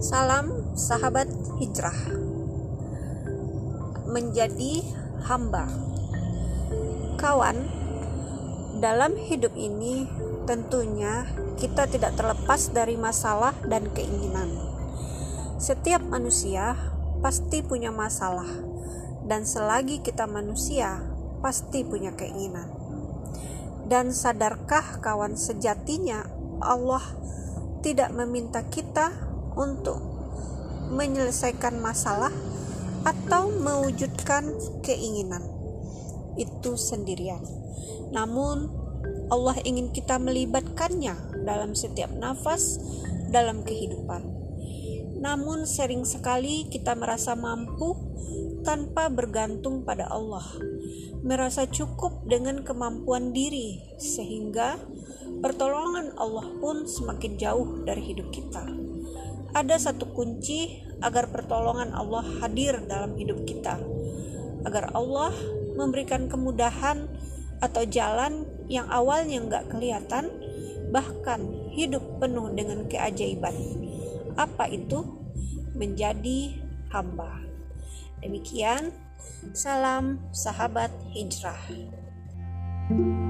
Salam sahabat hijrah. Menjadi hamba. Kawan Dalam hidup ini Tentunya kita tidak terlepas dari masalah dan keinginan. Setiap manusia pasti punya masalah Dan selagi kita manusia Pasti punya keinginan. Dan sadarkah kawan sejatinya Allah tidak meminta kita untuk menyelesaikan masalah atau mewujudkan keinginan itu sendirian. Namun, Allah ingin kita melibatkannya dalam setiap nafas dalam kehidupan. Namun, sering sekali kita merasa mampu tanpa bergantung pada Allah, merasa cukup dengan kemampuan diri, sehingga pertolongan Allah pun semakin jauh dari hidup kita ada satu kunci agar pertolongan Allah hadir dalam hidup kita, agar Allah memberikan kemudahan atau jalan yang awalnya nggak kelihatan, bahkan hidup penuh dengan keajaiban. Apa itu? Menjadi hamba. Demikian, salam sahabat hijrah. thank you